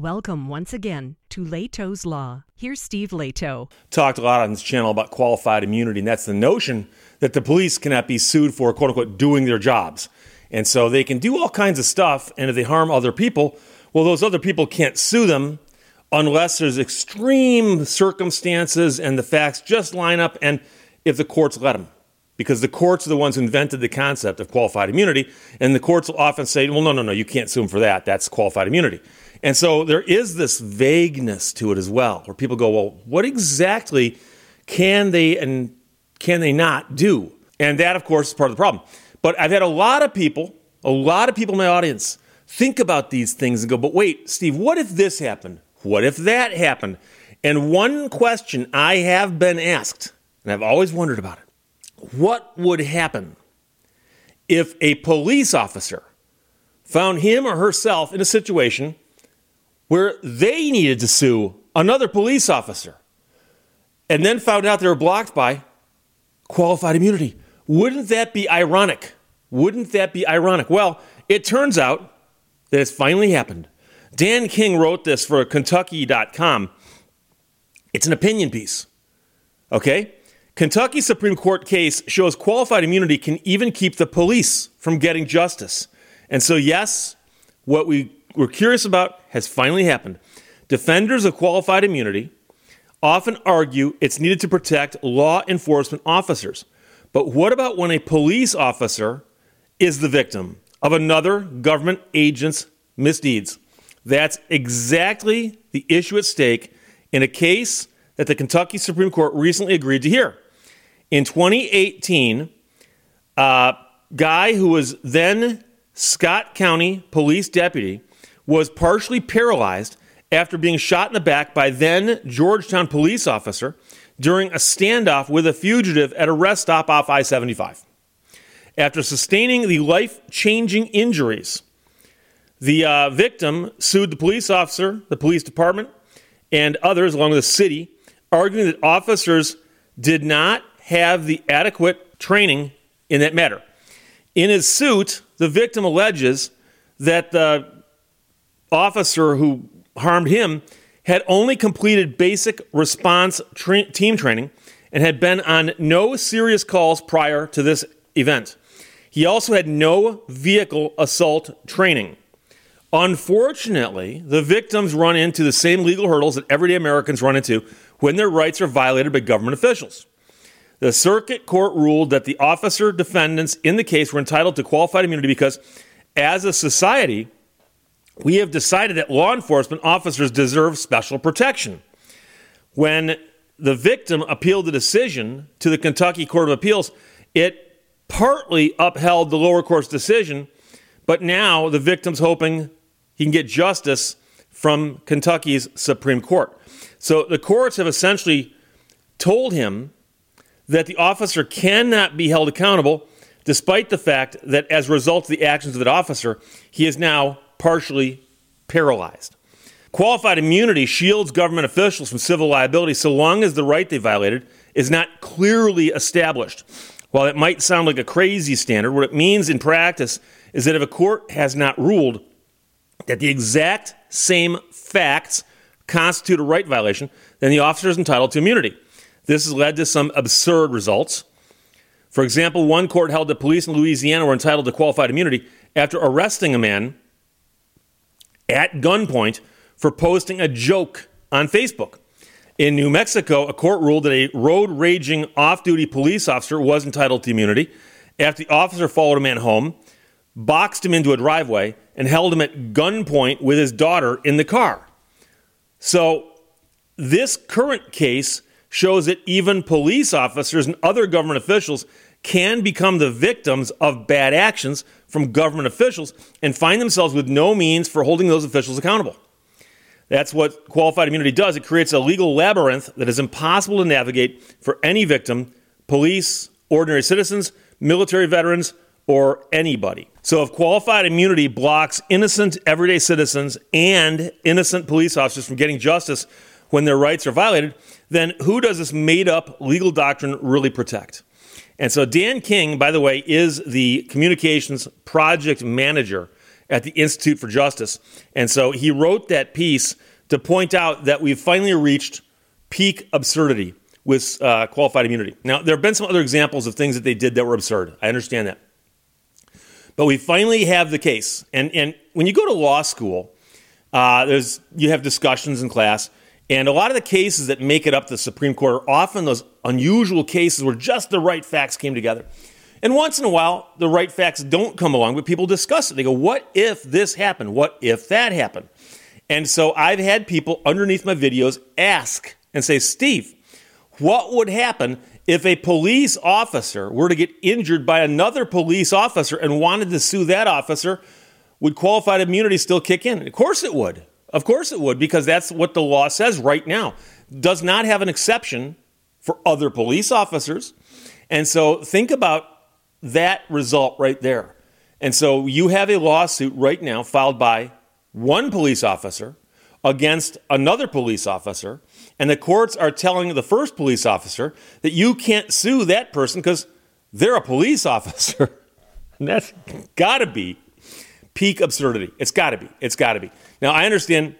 Welcome once again to Lehto's Law. Here's Steve Lehto. Talked a lot on this channel about qualified immunity, and that's the notion that the police cannot be sued for quote unquote doing their jobs. And so they can do all kinds of stuff, and if they harm other people, well, those other people can't sue them unless there's extreme circumstances and the facts just line up, and if the courts let them because the courts are the ones who invented the concept of qualified immunity, and the courts will often say, well, no, no, no, you can't sue them for that. That's qualified immunity. And so there is this vagueness to it as well, where people go, well, what exactly can they and can they not do? And that, of course, is part of the problem. But I've had a lot of people, a lot of people in my audience, think about these things and go, but wait, Steve, what if this happened? What if that happened? And one question I have been asked, and I've always wondered about it what would happen if a police officer found him or herself in a situation where they needed to sue another police officer and then found out they were blocked by qualified immunity? Wouldn't that be ironic? Wouldn't that be ironic? Well, it turns out that it's finally happened. Dan King wrote this for Kentucky.com. It's an opinion piece. Okay? Kentucky Supreme Court case shows qualified immunity can even keep the police from getting justice. And so, yes, what we were curious about has finally happened. Defenders of qualified immunity often argue it's needed to protect law enforcement officers. But what about when a police officer is the victim of another government agent's misdeeds? That's exactly the issue at stake in a case that the Kentucky Supreme Court recently agreed to hear. In 2018, a uh, guy who was then Scott County police deputy was partially paralyzed after being shot in the back by then Georgetown police officer during a standoff with a fugitive at a rest stop off I 75. After sustaining the life changing injuries, the uh, victim sued the police officer, the police department, and others along with the city, arguing that officers did not have the adequate training in that matter. In his suit, the victim alleges that the officer who harmed him had only completed basic response tra- team training and had been on no serious calls prior to this event. He also had no vehicle assault training. Unfortunately, the victims run into the same legal hurdles that everyday Americans run into when their rights are violated by government officials. The circuit court ruled that the officer defendants in the case were entitled to qualified immunity because, as a society, we have decided that law enforcement officers deserve special protection. When the victim appealed the decision to the Kentucky Court of Appeals, it partly upheld the lower court's decision, but now the victim's hoping he can get justice from Kentucky's Supreme Court. So the courts have essentially told him that the officer cannot be held accountable despite the fact that as a result of the actions of that officer, he is now partially paralyzed. Qualified immunity shields government officials from civil liability so long as the right they violated is not clearly established. While it might sound like a crazy standard, what it means in practice is that if a court has not ruled that the exact same facts constitute a right violation, then the officer is entitled to immunity. This has led to some absurd results. For example, one court held that police in Louisiana were entitled to qualified immunity after arresting a man at gunpoint for posting a joke on Facebook. In New Mexico, a court ruled that a road raging off duty police officer was entitled to immunity after the officer followed a man home, boxed him into a driveway, and held him at gunpoint with his daughter in the car. So, this current case shows that even police officers and other government officials can become the victims of bad actions from government officials and find themselves with no means for holding those officials accountable. That's what qualified immunity does. It creates a legal labyrinth that is impossible to navigate for any victim, police, ordinary citizens, military veterans, or anybody. So, if qualified immunity blocks innocent everyday citizens and innocent police officers from getting justice when their rights are violated, then who does this made up legal doctrine really protect? And so Dan King, by the way, is the communications project manager at the Institute for Justice. And so he wrote that piece to point out that we've finally reached peak absurdity with uh, qualified immunity. Now, there have been some other examples of things that they did that were absurd. I understand that. But we finally have the case. And, and when you go to law school, uh, there's, you have discussions in class. And a lot of the cases that make it up to the Supreme Court are often those unusual cases where just the right facts came together. And once in a while, the right facts don't come along, but people discuss it. They go, What if this happened? What if that happened? And so I've had people underneath my videos ask and say, Steve, what would happen if a police officer were to get injured by another police officer and wanted to sue that officer? Would qualified immunity still kick in? Of course it would. Of course it would, because that's what the law says right now. Does not have an exception for other police officers. And so think about that result right there. And so you have a lawsuit right now filed by one police officer against another police officer, and the courts are telling the first police officer that you can't sue that person because they're a police officer. and that's got to be peak absurdity. It's got to be. It's got to be. Now, I understand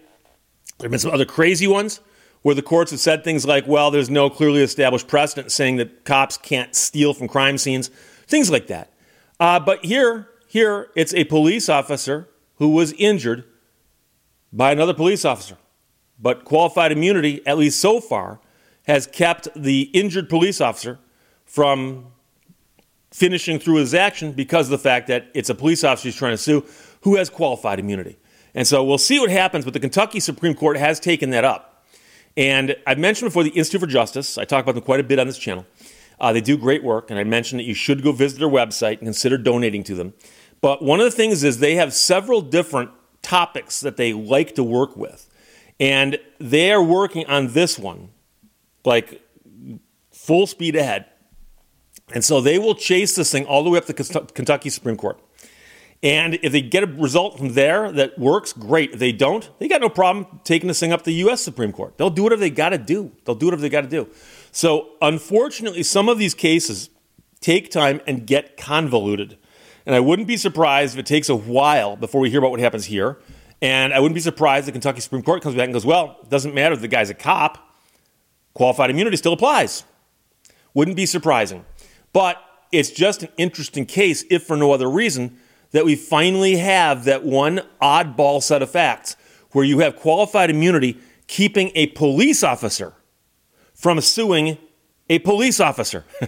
there have been some other crazy ones where the courts have said things like, well, there's no clearly established precedent saying that cops can't steal from crime scenes things like that. Uh, but here, here, it's a police officer who was injured by another police officer. But qualified immunity, at least so far, has kept the injured police officer from finishing through his action because of the fact that it's a police officer he's trying to sue who has qualified immunity. And so we'll see what happens, but the Kentucky Supreme Court has taken that up. And I've mentioned before the Institute for Justice, I talk about them quite a bit on this channel. Uh, they do great work, and I mentioned that you should go visit their website and consider donating to them. But one of the things is they have several different topics that they like to work with. And they are working on this one like full speed ahead. And so they will chase this thing all the way up to the Kentucky Supreme Court. And if they get a result from there that works, great. If they don't, they got no problem taking this thing up to the U.S. Supreme Court. They'll do whatever they got to do. They'll do whatever they got to do. So, unfortunately, some of these cases take time and get convoluted. And I wouldn't be surprised if it takes a while before we hear about what happens here. And I wouldn't be surprised if the Kentucky Supreme Court comes back and goes, well, it doesn't matter if the guy's a cop, qualified immunity still applies. Wouldn't be surprising. But it's just an interesting case, if for no other reason, that we finally have that one oddball set of facts where you have qualified immunity keeping a police officer from suing a police officer.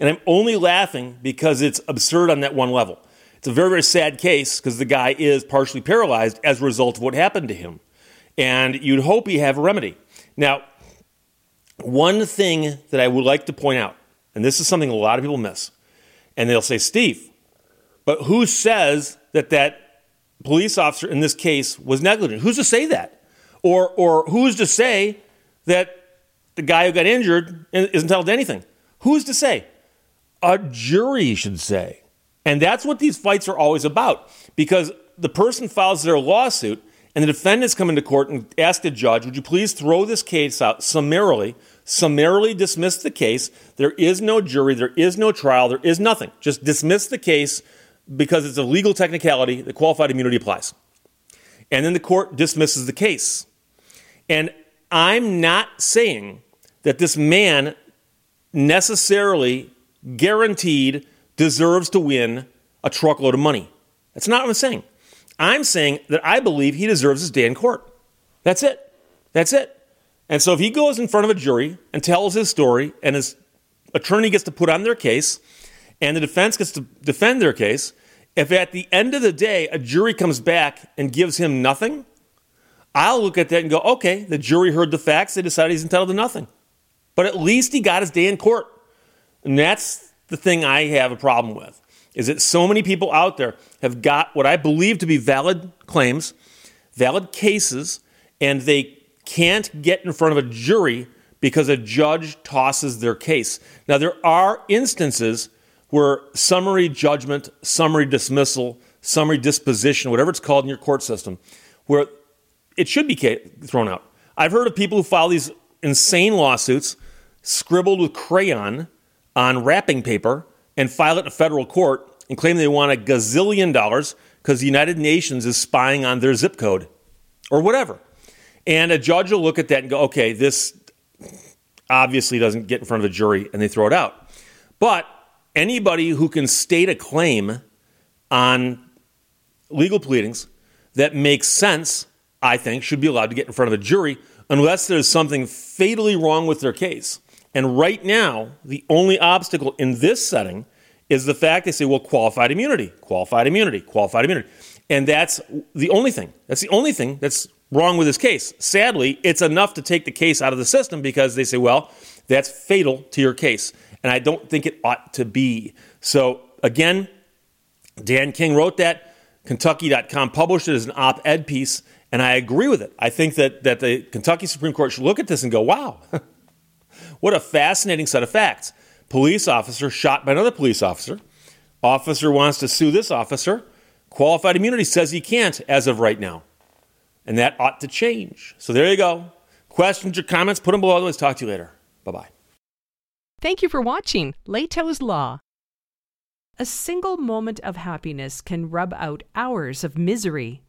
and I'm only laughing because it's absurd on that one level. It's a very, very sad case because the guy is partially paralyzed as a result of what happened to him. And you'd hope he have a remedy. Now, one thing that I would like to point out, and this is something a lot of people miss, and they'll say, Steve, but who says that that police officer in this case was negligent? Who's to say that? Or, or who's to say that the guy who got injured is entitled to anything. Who's to say? A jury should say. And that's what these fights are always about because the person files their lawsuit and the defendants come into court and ask the judge, would you please throw this case out summarily, summarily dismiss the case. There is no jury, there is no trial, there is nothing. Just dismiss the case because it's a legal technicality that qualified immunity applies. And then the court dismisses the case. And I'm not saying that this man necessarily guaranteed deserves to win a truckload of money. That's not what I'm saying. I'm saying that I believe he deserves his day in court. That's it. That's it. And so if he goes in front of a jury and tells his story and his attorney gets to put on their case and the defense gets to defend their case, if at the end of the day a jury comes back and gives him nothing, I'll look at that and go, okay, the jury heard the facts. They decided he's entitled to nothing. But at least he got his day in court. And that's the thing I have a problem with. Is that so many people out there have got what I believe to be valid claims, valid cases, and they can't get in front of a jury because a judge tosses their case. Now, there are instances where summary judgment, summary dismissal, summary disposition, whatever it's called in your court system, where it should be thrown out. I've heard of people who file these insane lawsuits scribbled with crayon on wrapping paper and file it in a federal court and claim they want a gazillion dollars because the United Nations is spying on their zip code or whatever. And a judge will look at that and go, okay, this obviously doesn't get in front of a jury and they throw it out. But anybody who can state a claim on legal pleadings that makes sense, I think, should be allowed to get in front of a jury unless there's something fatally wrong with their case. And right now, the only obstacle in this setting is the fact they say, well, qualified immunity, qualified immunity, qualified immunity. And that's the only thing. That's the only thing that's wrong with this case. Sadly, it's enough to take the case out of the system because they say, well, that's fatal to your case. And I don't think it ought to be. So, again, Dan King wrote that. Kentucky.com published it as an op ed piece. And I agree with it. I think that, that the Kentucky Supreme Court should look at this and go, wow, what a fascinating set of facts. Police officer shot by another police officer. Officer wants to sue this officer. Qualified immunity says he can't as of right now. And that ought to change. So there you go. Questions or comments, put them below. Otherwise, talk to you later. Bye bye. Thank you for watching Lehto's Law. A single moment of happiness can rub out hours of misery.